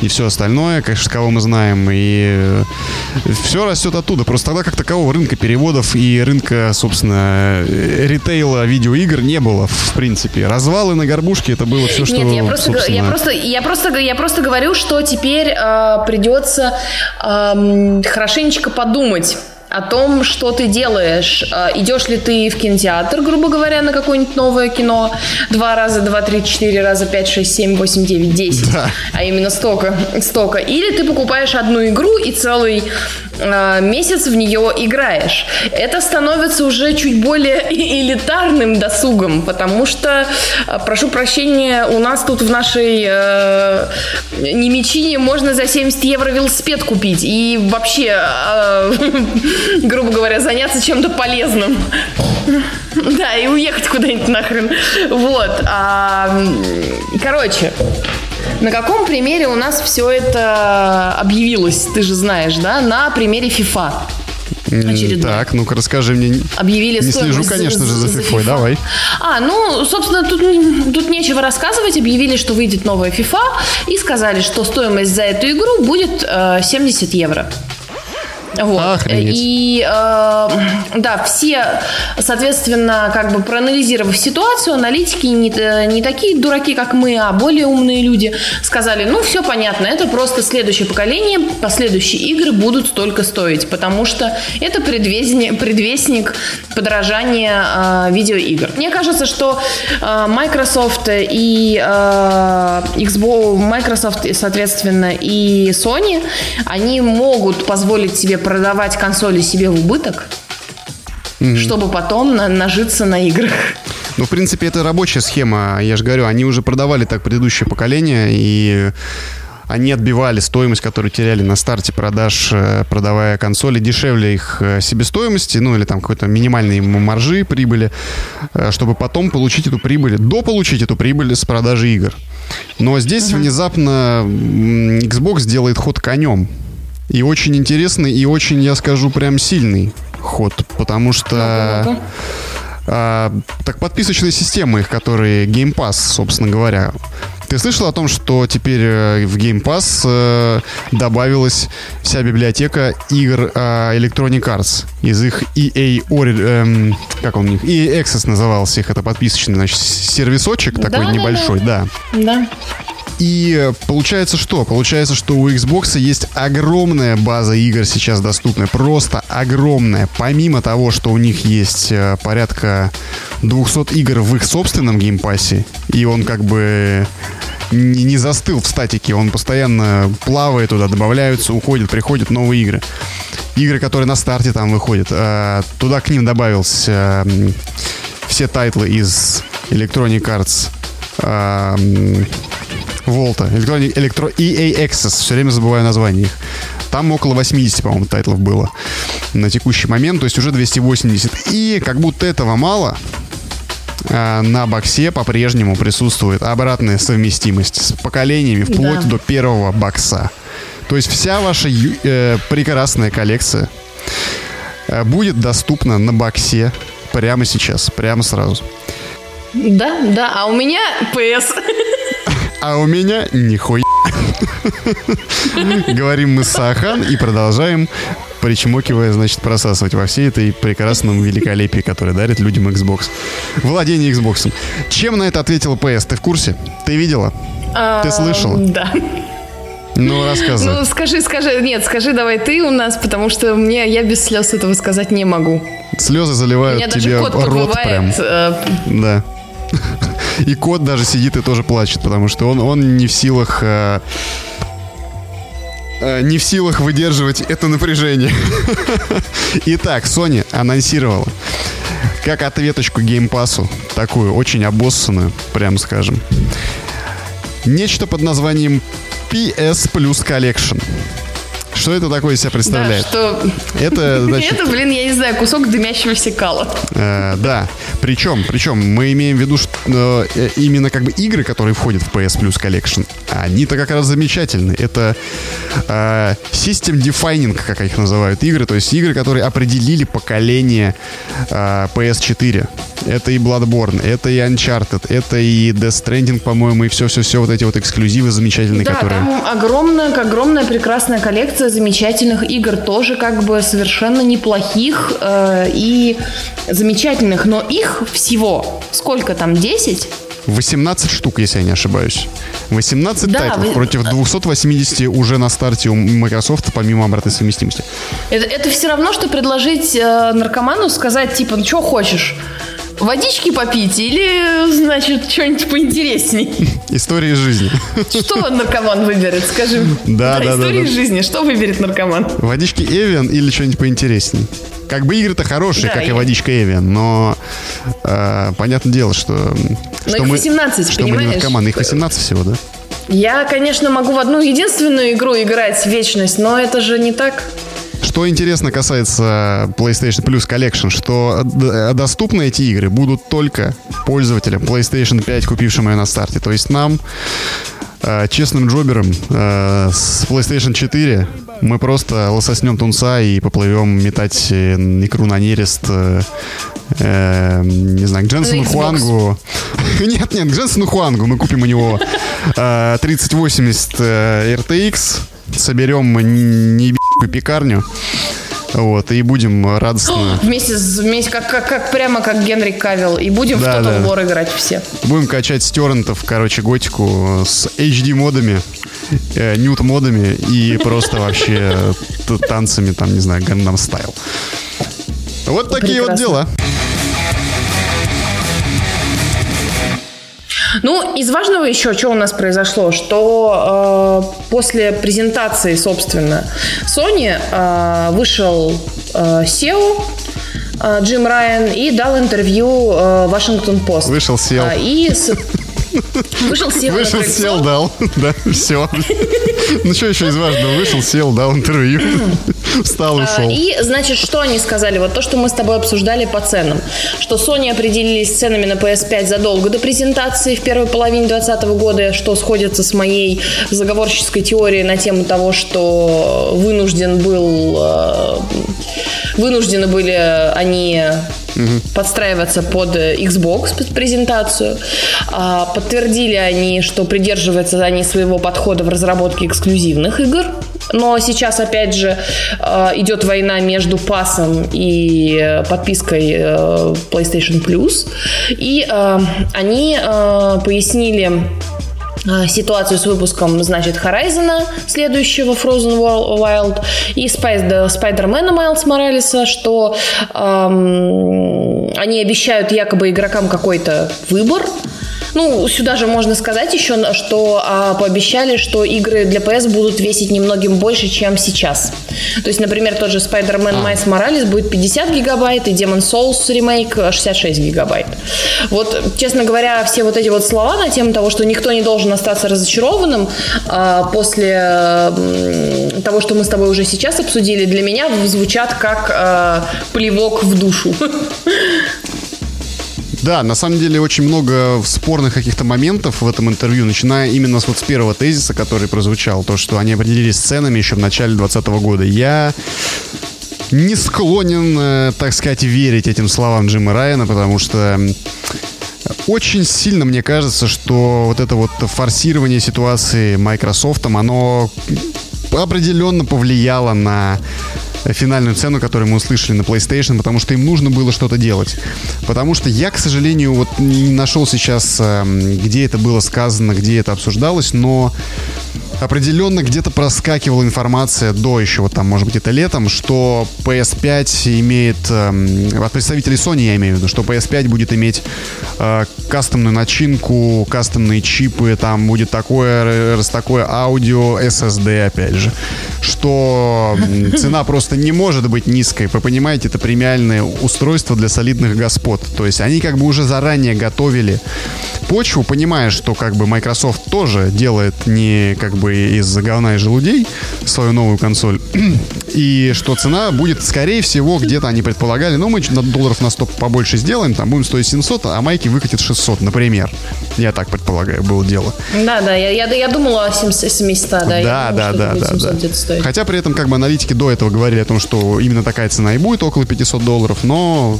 Speaker 1: и все остальное, конечно, кого мы знаем. И все растет оттуда. Просто тогда как такового рынка переводов и рынка, собственно, э, ритейла видеоигр не было, в принципе. Развалы на горбушке это было все, что,
Speaker 2: Нет, я просто,
Speaker 1: собственно,
Speaker 2: я просто, я просто, я просто говорю, что теперь э, придется эм, хорошенечко подумать о том, что ты делаешь. Э, идешь ли ты в кинотеатр, грубо говоря, на какое-нибудь новое кино два раза, два, три, четыре раза, пять, шесть, семь, восемь, девять, десять. А именно столько, столько. Или ты покупаешь одну игру и целый э, месяц в нее играешь. Это становится уже чуть более элитарным досугом, потому что, э, прошу прощения, у нас тут в нашей э, Немечине можно за 70 евро велосипед купить и вообще, э, грубо говоря, заняться чем-то полезным. Да, и уехать куда-нибудь нахрен. Вот. а, короче, на каком примере у нас все это объявилось, ты же знаешь, да? На примере FIFA. очередной.
Speaker 1: Так, ну-ка расскажи мне.
Speaker 2: Объявили
Speaker 1: Не слежу, конечно же, за
Speaker 2: за
Speaker 1: FIFA,
Speaker 2: FIFA.
Speaker 1: давай.
Speaker 2: А, ну, собственно, тут, тут нечего рассказывать. Объявили, что выйдет новая FIFA и сказали, что стоимость за эту игру будет э, 70 евро. Вот.
Speaker 1: Охренеть.
Speaker 2: И э, да, все, соответственно, как бы проанализировав ситуацию, аналитики не, э, не такие дураки, как мы, а более умные люди, сказали, ну, все понятно, это просто следующее поколение, последующие игры будут столько стоить, потому что это предвестник, предвестник подорожания э, видеоигр. Мне кажется, что э, Microsoft и э, Xbox, Microsoft, соответственно, и Sony, они могут позволить себе продавать консоли себе в убыток, чтобы потом на- нажиться на играх.
Speaker 1: Ну, в принципе, это рабочая схема. Я же говорю, они уже продавали так предыдущее поколение, и они отбивали стоимость, которую теряли на старте продаж, э, продавая консоли, дешевле их э, себестоимости, ну, или там какой-то минимальной маржи прибыли, э, чтобы потом получить эту прибыль, дополучить эту прибыль с продажи игр. Но здесь внезапно м, Xbox делает ход конем. И очень интересный, и очень, я скажу, прям сильный ход, потому что...
Speaker 2: Ну-ка.
Speaker 1: А, так подписочные системы их, которые Game Pass, собственно говоря. Ты слышал о том, что теперь э, в Game Pass э, добавилась вся библиотека игр э, Electronic Arts из их EA Ori- эм, как он у них? EA Access назывался их, это подписочный, значит, сервисочек такой
Speaker 2: Да-да-да.
Speaker 1: небольшой, да.
Speaker 2: Да.
Speaker 1: И получается что? Получается, что у Xbox есть огромная база игр сейчас доступная. Просто огромная. Помимо того, что у них есть э, порядка 200 игр в их собственном Game Pass е, и он как бы не, застыл в статике, он постоянно плавает туда, добавляются, уходят, приходят новые игры. Игры, которые на старте там выходят. Э, Туда к ним добавился все тайтлы из Electronic Arts. Волта, Electronic, Electro, EA Access, все время забываю название их. Там около 80, по-моему, тайтлов было на текущий момент, то есть уже 280. И как будто этого мало, а, на боксе по-прежнему присутствует обратная совместимость с поколениями вплоть
Speaker 2: Да.
Speaker 1: до первого бокса. То есть вся ваша э, прекрасная коллекция э, будет доступна на боксе прямо сейчас, прямо сразу.
Speaker 2: Да, да, а у меня PS.
Speaker 1: А у меня нихуя. Говорим мы с Сахан и продолжаем, причмокивая, значит, просасывать во всей этой прекрасном великолепии, которое дарит людям Xbox. Владение Xbox. Чем на это ответила PS? Ты в курсе? Ты видела? Ты слышала?
Speaker 2: Да.
Speaker 1: Ну, рассказывай.
Speaker 2: Ну, скажи, скажи, нет, скажи давай ты у нас, потому что мне, я без слез этого сказать не могу.
Speaker 1: Слезы заливают тебе рот прям.
Speaker 2: э,
Speaker 1: Да. И кот даже сидит и тоже плачет, потому что он, он не в силах... э, э, не в силах выдерживать это напряжение. Итак, Sony анонсировала как ответочку геймпасу, такую очень обоссанную, прям скажем, нечто под названием PS Plus Collection. Что это такое из себя
Speaker 2: Да,
Speaker 1: представляет?
Speaker 2: что...
Speaker 1: Это, значит,
Speaker 2: Это, блин, я не знаю, кусок дымящегося кала.
Speaker 1: Э, да, причем, причем мы имеем в виду, что э, именно как бы игры, которые входят в PS Plus Collection, они-то как раз замечательны. Это э, System Defining, как их называют игры, то есть игры, которые определили поколение э, PS4. Это и Bloodborne, это и Uncharted, это и Death Stranding, по-моему, и все-все-все вот эти вот эксклюзивы замечательные,
Speaker 2: Да,
Speaker 1: которые...
Speaker 2: там огромная, огромная прекрасная коллекция замечательных игр, тоже как бы совершенно неплохих э, и замечательных, но их всего сколько там, 10?
Speaker 1: 18 штук, если я не ошибаюсь. 18
Speaker 2: Да,
Speaker 1: тайтлов
Speaker 2: вы-
Speaker 1: против 280 уже на старте у Microsoft, помимо обратной совместимости.
Speaker 2: Это, это все равно, что предложить э, наркоману сказать, типа, ну что хочешь? Водички попить или, значит, что-нибудь поинтересней?
Speaker 1: История из жизни.
Speaker 2: Что наркоман выберет, скажи?
Speaker 1: Да, да, да,
Speaker 2: из жизни, что выберет наркоман?
Speaker 1: Водички Эвиан или что-нибудь поинтересней. Как бы игры-то хорошие,
Speaker 2: Да,
Speaker 1: как и водичка Эвиан, но э, понятное дело, что, что
Speaker 2: их
Speaker 1: мы,
Speaker 2: 18,
Speaker 1: что мы не
Speaker 2: понимаешь?
Speaker 1: наркоманы. Их 18 всего, да?
Speaker 2: Я, конечно, могу в одну единственную игру играть вечность, но это же не так.
Speaker 1: Что интересно касается PlayStation Plus Collection, что д- доступны эти игры будут только пользователям PlayStation 5, купившим ее на старте. То есть нам э, честным джобером э, с PlayStation 4 мы просто лососнем тунца и поплывем метать э, икру на нерест э, э, не знаю, к Дженсону Хуангу. нет, нет, к Дженсону Хуангу. Мы купим у него э, 3080 э, RTX, соберем не пекарню. Вот, и будем радостно...
Speaker 2: Вместе, вместе как, как, как, прямо как Генри Кавилл. И будем да, в Total да. War играть все.
Speaker 1: Будем качать с торрентов, короче, готику с HD-модами, э, нют-модами и просто вообще танцами, там, не знаю, Gangnam Style. Вот такие вот дела.
Speaker 2: Ну, из важного еще, что у нас произошло, что э, после презентации, собственно, Sony э, вышел э, SEO э, Джим Райан и дал интервью э, Washington Post.
Speaker 1: Вышел SEO.
Speaker 2: Э, и с... Вышел, сел
Speaker 1: Вышел, сел, дал. Да, все. Ну, что еще из важного? Вышел, сел, дал интервью. Встал, а, ушел.
Speaker 2: И, значит, что они сказали? Вот то, что мы с тобой обсуждали по ценам. Что Sony определились с ценами на PS5 задолго до презентации в первой половине 2020 года, что сходится с моей заговорческой теорией на тему того, что вынужден был... Э, вынуждены были они угу. подстраиваться под Xbox под презентацию. А, подтвердили они, что придерживаются они своего подхода в разработке эксклюзивных игр. Но сейчас, опять же, а, идет война между пасом и подпиской э, PlayStation Plus. И они пояснили ситуацию с выпуском, значит, Horizon следующего Frozen Wild и Spider-Man Майлз Моралеса, что эм, они обещают якобы игрокам какой-то выбор, ну, сюда же можно сказать еще, что а, пообещали, что игры для PS будут весить немногим больше, чем сейчас. То есть, например, тот же Spider-Man а. Miles Morales будет 50 гигабайт, и Demon Souls ремейк 66 гигабайт. Вот, честно говоря, все вот эти вот слова на тему того, что никто не должен остаться разочарованным а, после а, того, что мы с тобой уже сейчас обсудили, для меня звучат как а, плевок в душу.
Speaker 1: Да, на самом деле очень много спорных каких-то моментов в этом интервью, начиная именно с вот с первого тезиса, который прозвучал, то, что они определились ценами еще в начале 2020 года. Я не склонен, э, так сказать, верить этим словам Джима Райана, потому что очень сильно мне кажется, что вот это вот форсирование ситуации Microsoft, оно определенно повлияло на финальную цену, которую мы услышали на PlayStation, потому что им нужно было что-то делать. Потому что я, к сожалению, вот не нашел сейчас, эм, где это было сказано, где это обсуждалось, но определенно где-то проскакивала информация до еще, вот там, может быть, это летом, что PS5 имеет, э, от представителей Sony я имею в виду, что PS5 будет иметь э, кастомную начинку, кастомные чипы, там будет такое, раз такое аудио, SSD, опять же, что цена просто не может быть низкой. Вы понимаете, это премиальное устройство для солидных господ. То есть они как бы уже заранее готовили почву, понимая, что как бы Microsoft тоже делает не как бы из говна и желудей свою новую консоль. И что цена будет, скорее всего, где-то они предполагали, ну, мы на долларов на 100 побольше сделаем, там будем стоить 700, а майки выкатит 600, например. Я так предполагаю, было дело.
Speaker 2: Да, да, я, я, я думала о 700, да. Да,
Speaker 1: я
Speaker 2: да,
Speaker 1: думала, да, да, да. Хотя при этом как бы аналитики до этого говорили о том, что именно такая цена и будет, около 500 долларов, но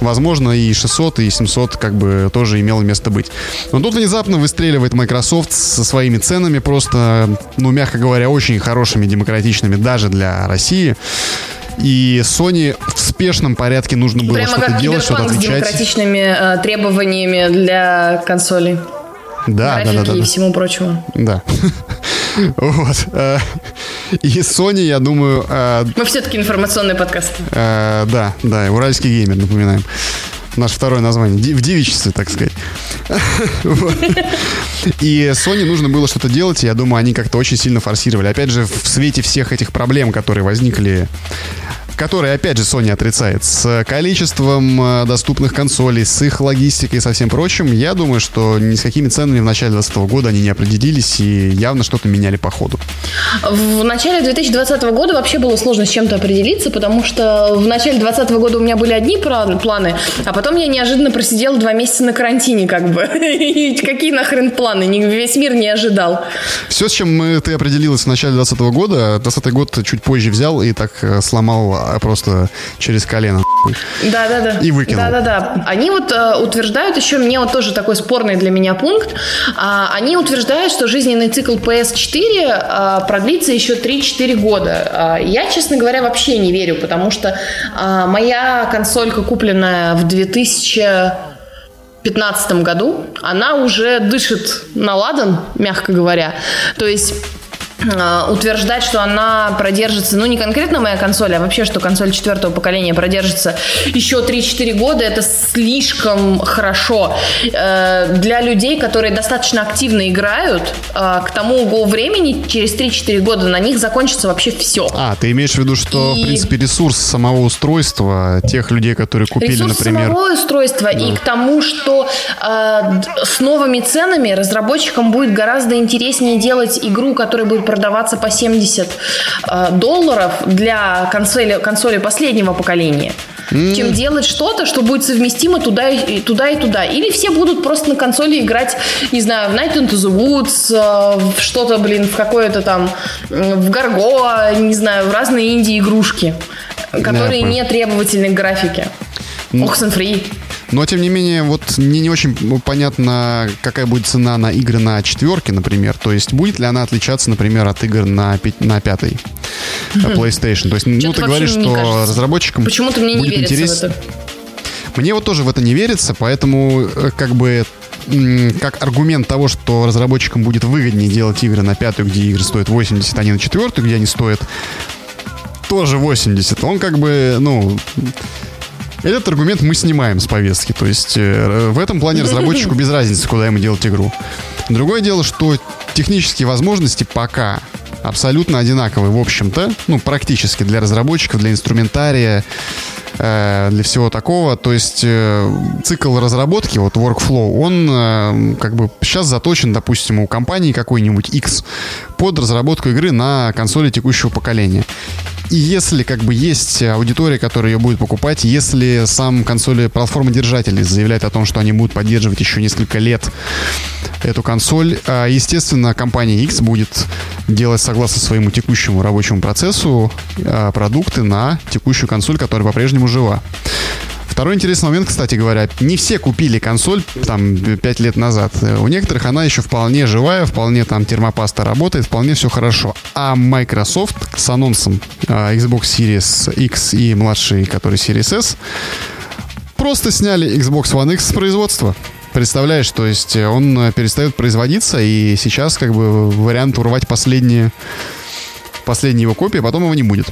Speaker 1: возможно и 600, и 700 как бы тоже имело место быть. Но тут внезапно выстреливает Microsoft со своими ценами просто, ну, мягко говоря, очень хорошими, демократичными даже для России. И Sony в спешном порядке нужно было Прямо что-то делать, что-то отвечать. с
Speaker 2: демократичными э, требованиями для консолей.
Speaker 1: Да, да, да, да.
Speaker 2: и всему прочему.
Speaker 1: Да. Вот. Э, и Sony, я думаю... Э,
Speaker 2: Мы все-таки информационный подкаст.
Speaker 1: Да, да, уральский геймер, напоминаем. Наше второе название. В девичестве, так сказать. И Sony нужно было что-то делать, и я думаю, они как-то очень сильно форсировали. Опять же, в свете всех этих проблем, которые возникли который, опять же, Sony отрицает, с количеством э, доступных консолей, с их логистикой и со всем прочим, я думаю, что ни с какими ценами в начале 2020 года они не определились и явно что-то меняли по ходу.
Speaker 2: В начале 2020 года вообще было сложно с чем-то определиться, потому что в начале 2020 года у меня были одни планы, а потом я неожиданно просидела два месяца на карантине, как бы. Какие нахрен планы? Весь мир не ожидал.
Speaker 1: Все, с чем ты определилась в начале 2020 года, 2020 год чуть позже взял и так э, сломал а, просто через колено.
Speaker 2: Да, да, да.
Speaker 1: И выкинул.
Speaker 2: Да, да, да. Они вот э, утверждают еще, мне вот тоже такой спорный для меня пункт, э, они утверждают, что жизненный цикл PS4 э, продлится еще 3-4 года. Э, я, честно говоря, вообще не верю, потому что э, моя консолька, купленная в 2000 2015 году, она уже дышит на ладан, мягко говоря. То есть утверждать, что она продержится, ну не конкретно моя консоль, а вообще, что консоль четвертого поколения продержится еще 3-4 года, это слишком хорошо. Э, для людей, которые достаточно активно играют, э, к тому времени, через 3-4 года на них закончится вообще все.
Speaker 1: А, ты имеешь в виду, что, и... в принципе, ресурс самого устройства, тех людей, которые купили,
Speaker 2: ресурс
Speaker 1: например...
Speaker 2: самого устройства да. и к тому, что с новыми ценами разработчикам будет гораздо интереснее делать игру, которая будет продаваться по 70 э, долларов для консоли, консоли последнего поколения, mm. чем делать что-то, что будет совместимо туда и, туда и туда. Или все будут просто на консоли играть, не знаю, в Night into the Woods, э, в что-то, блин, в какое-то там, в Гарго, не знаю, в разные инди-игрушки, которые yeah, не требовательны к графике. Oxenfree.
Speaker 1: Но, тем не менее, вот мне не очень понятно, какая будет цена на игры на четверке, например. То есть, будет ли она отличаться, например, от игр на, на пятой PlayStation? То есть, ну, ты говоришь, что разработчикам
Speaker 2: Почему-то мне не верится интерес... в это.
Speaker 1: Мне вот тоже в это не верится, поэтому э, как бы как аргумент того, что разработчикам будет выгоднее делать игры на пятую, где игры стоят 80, а не на четвертую, где они стоят тоже 80. Он как бы, ну, этот аргумент мы снимаем с повестки. То есть э, в этом плане разработчику без разницы, куда ему делать игру. Другое дело, что технические возможности пока абсолютно одинаковые, в общем-то, ну, практически для разработчиков, для инструментария, э, для всего такого. То есть э, цикл разработки, вот workflow, он э, как бы сейчас заточен, допустим, у компании какой-нибудь X под разработку игры на консоли текущего поколения. И если как бы есть аудитория, которая ее будет покупать, если сам консоли платформа держателей заявляет о том, что они будут поддерживать еще несколько лет эту консоль, а, естественно, компания X будет делать согласно своему текущему рабочему процессу а, продукты на текущую консоль, которая по-прежнему жива. Второй интересный момент, кстати говоря, не все купили консоль там 5 лет назад. У некоторых она еще вполне живая, вполне там термопаста работает, вполне все хорошо. А Microsoft с анонсом э, Xbox Series X и младший, который Series S, просто сняли Xbox One X с производства. Представляешь, то есть он перестает производиться, и сейчас как бы вариант урвать последние, последние его копии, а потом его не будет.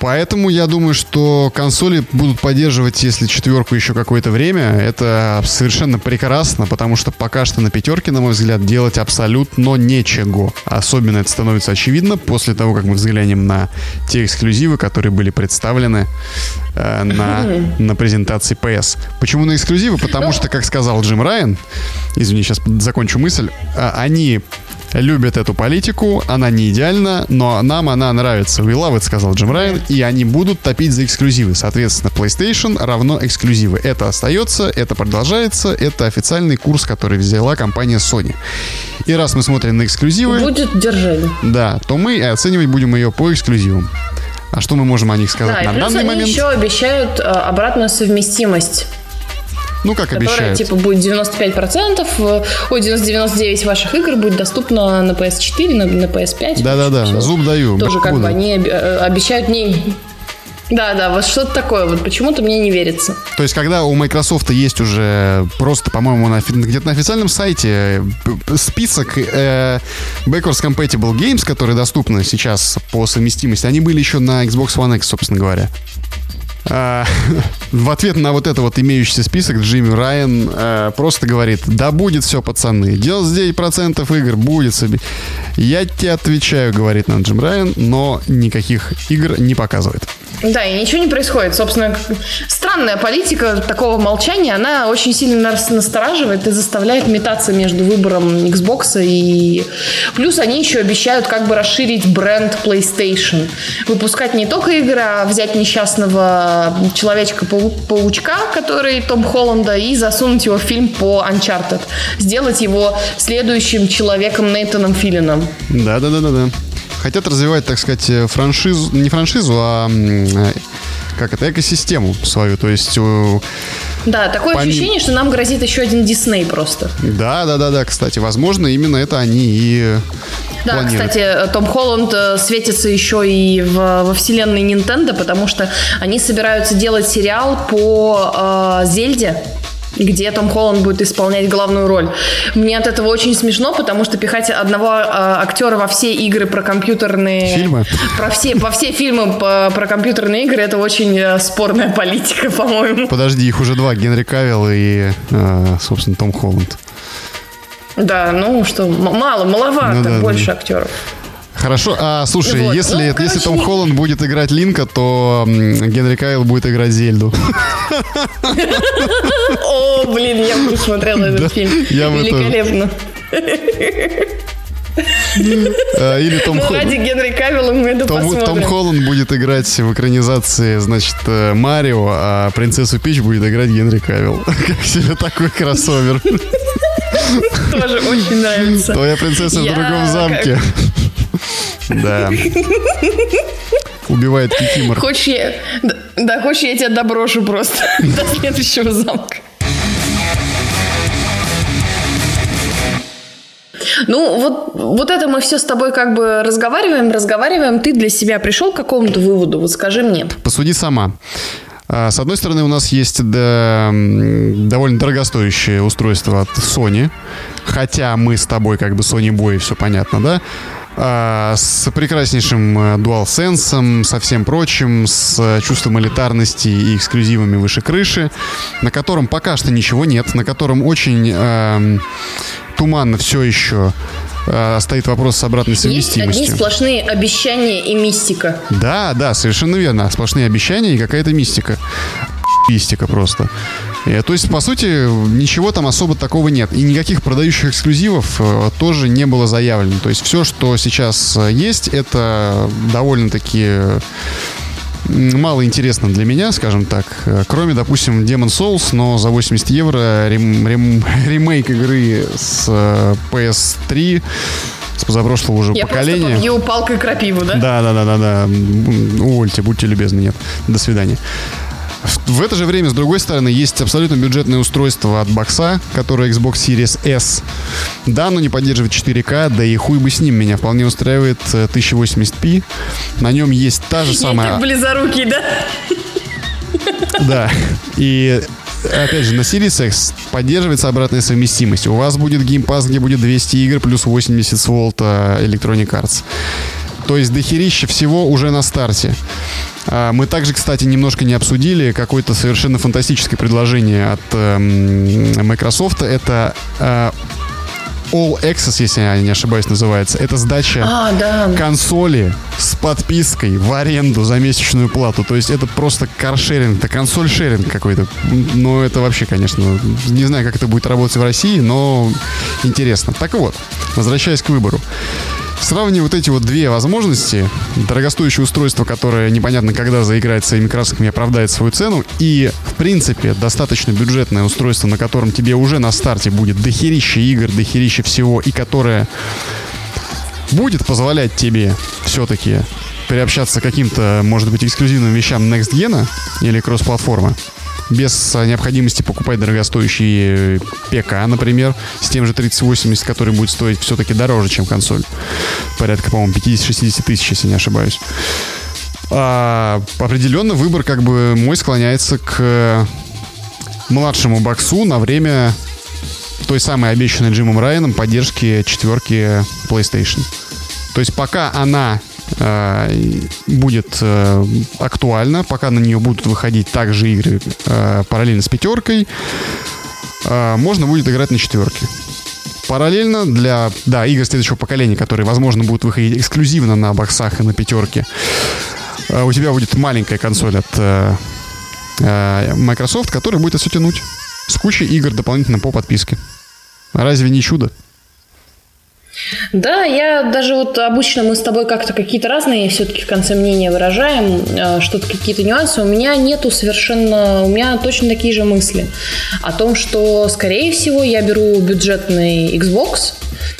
Speaker 1: Поэтому я думаю, что консоли будут поддерживать, если четверку еще какое-то время. Это совершенно прекрасно, потому что пока что на пятерке, на мой взгляд, делать абсолютно нечего. Особенно это становится очевидно после того, как мы взглянем на те эксклюзивы, которые были представлены э, на, на презентации PS. Почему на эксклюзивы? Потому что, как сказал Джим Райан, извини, сейчас закончу мысль, э, они любят эту политику, она не идеальна, но нам она нравится. We love it, сказал Джим Райан, и они будут топить за эксклюзивы. Соответственно, PlayStation равно эксклюзивы. Это остается, это продолжается, это официальный курс, который взяла компания Sony. И раз мы смотрим на эксклюзивы...
Speaker 2: Будет держать.
Speaker 1: Да, то мы оценивать будем ее по эксклюзивам. А что мы можем о них сказать
Speaker 2: да,
Speaker 1: на данный
Speaker 2: они
Speaker 1: момент?
Speaker 2: еще обещают э, обратную совместимость
Speaker 1: ну, как которая, обещают.
Speaker 2: типа, будет 95%, э, ой, 99 ваших игр будет доступно на PS4, на, на PS5.
Speaker 1: Да-да-да, зуб даю.
Speaker 2: Тоже как бы они э, обещают не... Да, да, вот что-то такое. Вот почему-то мне не верится.
Speaker 1: То есть, когда у Microsoft есть уже просто, по-моему, на, где-то на официальном сайте э, список э, backwards compatible games, которые доступны сейчас по совместимости, они были еще на Xbox One X, собственно говоря. А, в ответ на вот это вот имеющийся список Джимми Райан а, просто говорит, да будет все, пацаны, 99% игр будет себе. Я тебе отвечаю, говорит нам Джим Райан, но никаких игр не показывает.
Speaker 2: Да, и ничего не происходит. Собственно, странная политика такого молчания, она очень сильно нас настораживает и заставляет метаться между выбором Xbox и... Плюс они еще обещают как бы расширить бренд PlayStation. Выпускать не только игры, а взять несчастного Человечка-паучка, который Том Холланда, и засунуть его в фильм по Uncharted. Сделать его следующим человеком Нейтаном Филином.
Speaker 1: Да-да-да-да-да хотят развивать, так сказать, э, франшизу, не франшизу, а э, как это, экосистему свою. То есть...
Speaker 2: Да, такое помимо... ощущение, что нам грозит еще один Дисней просто.
Speaker 1: Да, да, да, да, кстати, возможно, именно это они и
Speaker 2: да, планируют. кстати, Том Холланд э, светится еще и в, во вселенной Nintendo, потому что они собираются делать сериал по э, Зельде где Том Холланд будет исполнять главную роль. Мне от этого очень смешно, потому что пихать одного э, актера во все игры про компьютерные...
Speaker 1: Фильмы?
Speaker 2: Про все, во все фильмы по, про компьютерные игры это очень э, спорная политика, по-моему.
Speaker 1: Подожди, их уже два. Генри Кавилл и, э, собственно, Том Холланд.
Speaker 2: Да, ну что, мало, маловато, ну, да, больше да. актеров.
Speaker 1: Хорошо, а слушай, вот. если, ну, короче, если Том Холланд будет играть Линка, то Генри Кайл будет играть Зельду.
Speaker 2: О, блин, я посмотрела этот фильм. Великолепно.
Speaker 1: А, или Том
Speaker 2: ну, ради Генри Кавилла мы это Том, посмотрим.
Speaker 1: Том Холланд будет играть в экранизации, значит, э, Марио, а принцессу Пич будет играть Генри Кавилл. Как себе такой кроссовер.
Speaker 2: Тоже очень нравится.
Speaker 1: Твоя принцесса в другом замке. Да. Убивает Кикимор.
Speaker 2: Хочешь я... Да, хочешь я тебя доброшу просто до следующего замка. Ну, вот, вот это мы все с тобой как бы разговариваем, разговариваем. Ты для себя пришел к какому-то выводу? Вот скажи мне.
Speaker 1: Посуди сама. А, с одной стороны, у нас есть да, довольно дорогостоящее устройство от Sony. Хотя мы с тобой как бы Sony Boy, все понятно, да? А, с прекраснейшим э, DualSense, со всем прочим, с чувством элитарности и эксклюзивами выше крыши, на котором пока что ничего нет, на котором очень э, туманно все еще э, стоит вопрос с обратной совместимостью.
Speaker 2: Есть одни сплошные обещания и мистика.
Speaker 1: Да, да, совершенно верно. Сплошные обещания и какая-то мистика. Мистика просто. Э, то есть, по сути, ничего там особо такого нет. И никаких продающих эксклюзивов э, тоже не было заявлено. То есть, все, что сейчас э, есть, это довольно-таки мало интересно для меня, скажем так. Кроме, допустим, Demon Souls, но за 80 евро рем, рем, ремейк игры с PS3 с позапрошлого уже Я поколения. Я
Speaker 2: просто побью палкой крапиву, да?
Speaker 1: Да, да, да, да, да. Увольте, будьте любезны, нет. До свидания. В это же время, с другой стороны, есть абсолютно бюджетное устройство от бокса, которое Xbox Series S. Да, оно не поддерживает 4К, да и хуй бы с ним меня вполне устраивает 1080p. Э, На нем есть та же самая...
Speaker 2: Я близорукий, да?
Speaker 1: Да. И опять же, на Series X поддерживается обратная совместимость. У вас будет Pass, где будет 200 игр плюс 80 волт Electronic Arts. То есть дохерища всего уже на старте. А, мы также, кстати, немножко не обсудили какое-то совершенно фантастическое предложение от эм, Microsoft. Это э, All Access, если я не ошибаюсь, называется. Это сдача
Speaker 2: а, да.
Speaker 1: консоли с подпиской в аренду за месячную плату. То есть это просто каршеринг, это консоль-шеринг какой-то. Но это вообще, конечно, не знаю, как это будет работать в России, но интересно. Так вот, возвращаясь к выбору. Сравнивая вот эти вот две возможности, дорогостоящее устройство, которое непонятно когда заиграет своими красками и оправдает свою цену, и, в принципе, достаточно бюджетное устройство, на котором тебе уже на старте будет дохерища игр, дохерища всего, и которое будет позволять тебе все-таки приобщаться к каким-то, может быть, эксклюзивным вещам Next Gen или кросс-платформы без необходимости покупать дорогостоящий ПК, например, с тем же 3080, который будет стоить все-таки дороже, чем консоль. Порядка, по-моему, 50-60 тысяч, если не ошибаюсь. А, определенно выбор, как бы, мой склоняется к младшему боксу на время той самой обещанной Джимом Райаном поддержки четверки PlayStation. То есть пока она будет э, актуальна, пока на нее будут выходить также игры э, параллельно с пятеркой, можно будет играть на четверке. Параллельно для, да, игр следующего поколения, которые, возможно, будут выходить эксклюзивно на боксах и на пятерке, э, у тебя будет маленькая консоль от э, э, Microsoft, которая будет все тянуть с кучей игр дополнительно по подписке. Разве не чудо?
Speaker 2: Да, я даже вот обычно мы с тобой как-то какие-то разные все-таки в конце мнения выражаем, э, что-то какие-то нюансы. У меня нету совершенно, у меня точно такие же мысли о том, что, скорее всего, я беру бюджетный Xbox,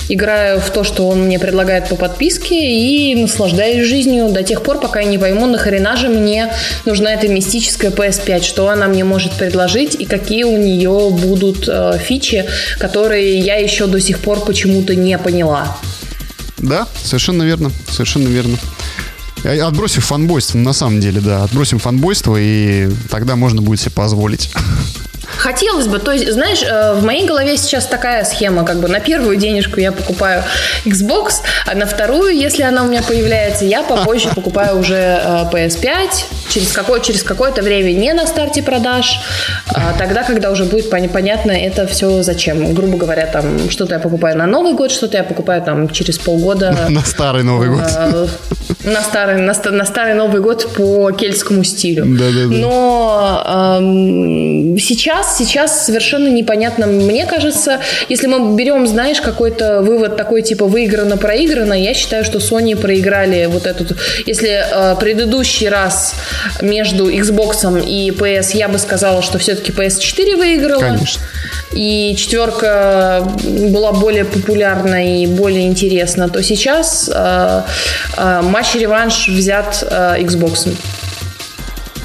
Speaker 2: играю в то, что он мне предлагает по подписке и наслаждаюсь жизнью до тех пор, пока я не пойму, нахрена же мне нужна эта мистическая PS5, что она мне может предложить и какие у нее будут э, фичи, которые я еще до сих пор почему-то не поняла.
Speaker 1: Да, совершенно верно, совершенно верно. Отбросив фанбойство, на самом деле, да, отбросим фанбойство, и тогда можно будет себе позволить.
Speaker 2: Хотелось бы, то есть, знаешь, э, в моей голове сейчас такая схема, как бы на первую денежку я покупаю Xbox, а на вторую, если она у меня появляется, я попозже покупаю уже э, PS5, через, какое, через какое-то время не на старте продаж, а тогда, когда уже будет понятно это все зачем. Грубо говоря, там что-то я покупаю на Новый год, что-то я покупаю там через полгода.
Speaker 1: На старый Новый год. Э,
Speaker 2: на старый, на, на старый Новый год по кельтскому стилю.
Speaker 1: Да, да, да.
Speaker 2: Но эм, сейчас, сейчас совершенно непонятно. Мне кажется, если мы берем, знаешь, какой-то вывод такой типа выиграно-проиграно, я считаю, что Sony проиграли вот этот... Если э, предыдущий раз между Xbox и PS я бы сказала, что все-таки PS4 выиграла.
Speaker 1: Конечно.
Speaker 2: И четверка была более популярна и более интересна, то сейчас э, э, матч-реванш взят э, Xbox.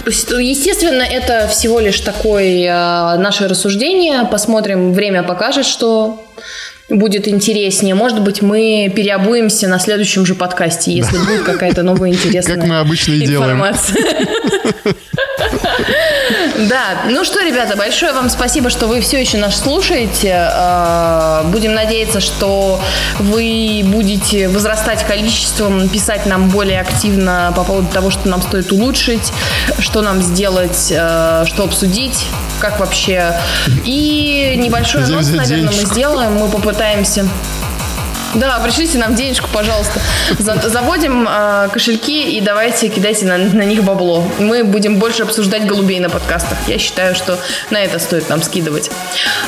Speaker 2: Естественно, это всего лишь такое э, наше рассуждение. Посмотрим, время покажет, что будет интереснее. Может быть, мы переобуемся на следующем же подкасте, если да. будет какая-то новая интересная
Speaker 1: Как мы обычно и
Speaker 2: информация. делаем. Да, ну что, ребята, большое вам спасибо, что вы все еще нас слушаете. А, будем надеяться, что вы будете возрастать количеством, писать нам более активно по поводу того, что нам стоит улучшить, что нам сделать, а, что обсудить, как вообще. И небольшой анонс, наверное, мы сделаем. Мы попытаемся да, пришлите нам денежку, пожалуйста. Заводим э, кошельки и давайте кидайте на, на них бабло. Мы будем больше обсуждать голубей на подкастах. Я считаю, что на это стоит нам скидывать.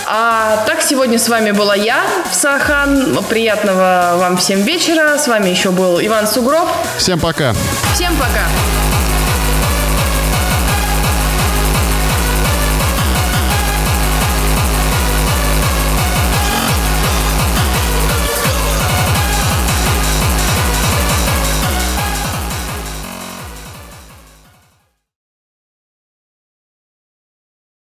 Speaker 2: А так сегодня с вами была я, Сахан. Приятного вам всем вечера. С вами еще был Иван Сугроб.
Speaker 1: Всем пока.
Speaker 2: Всем пока.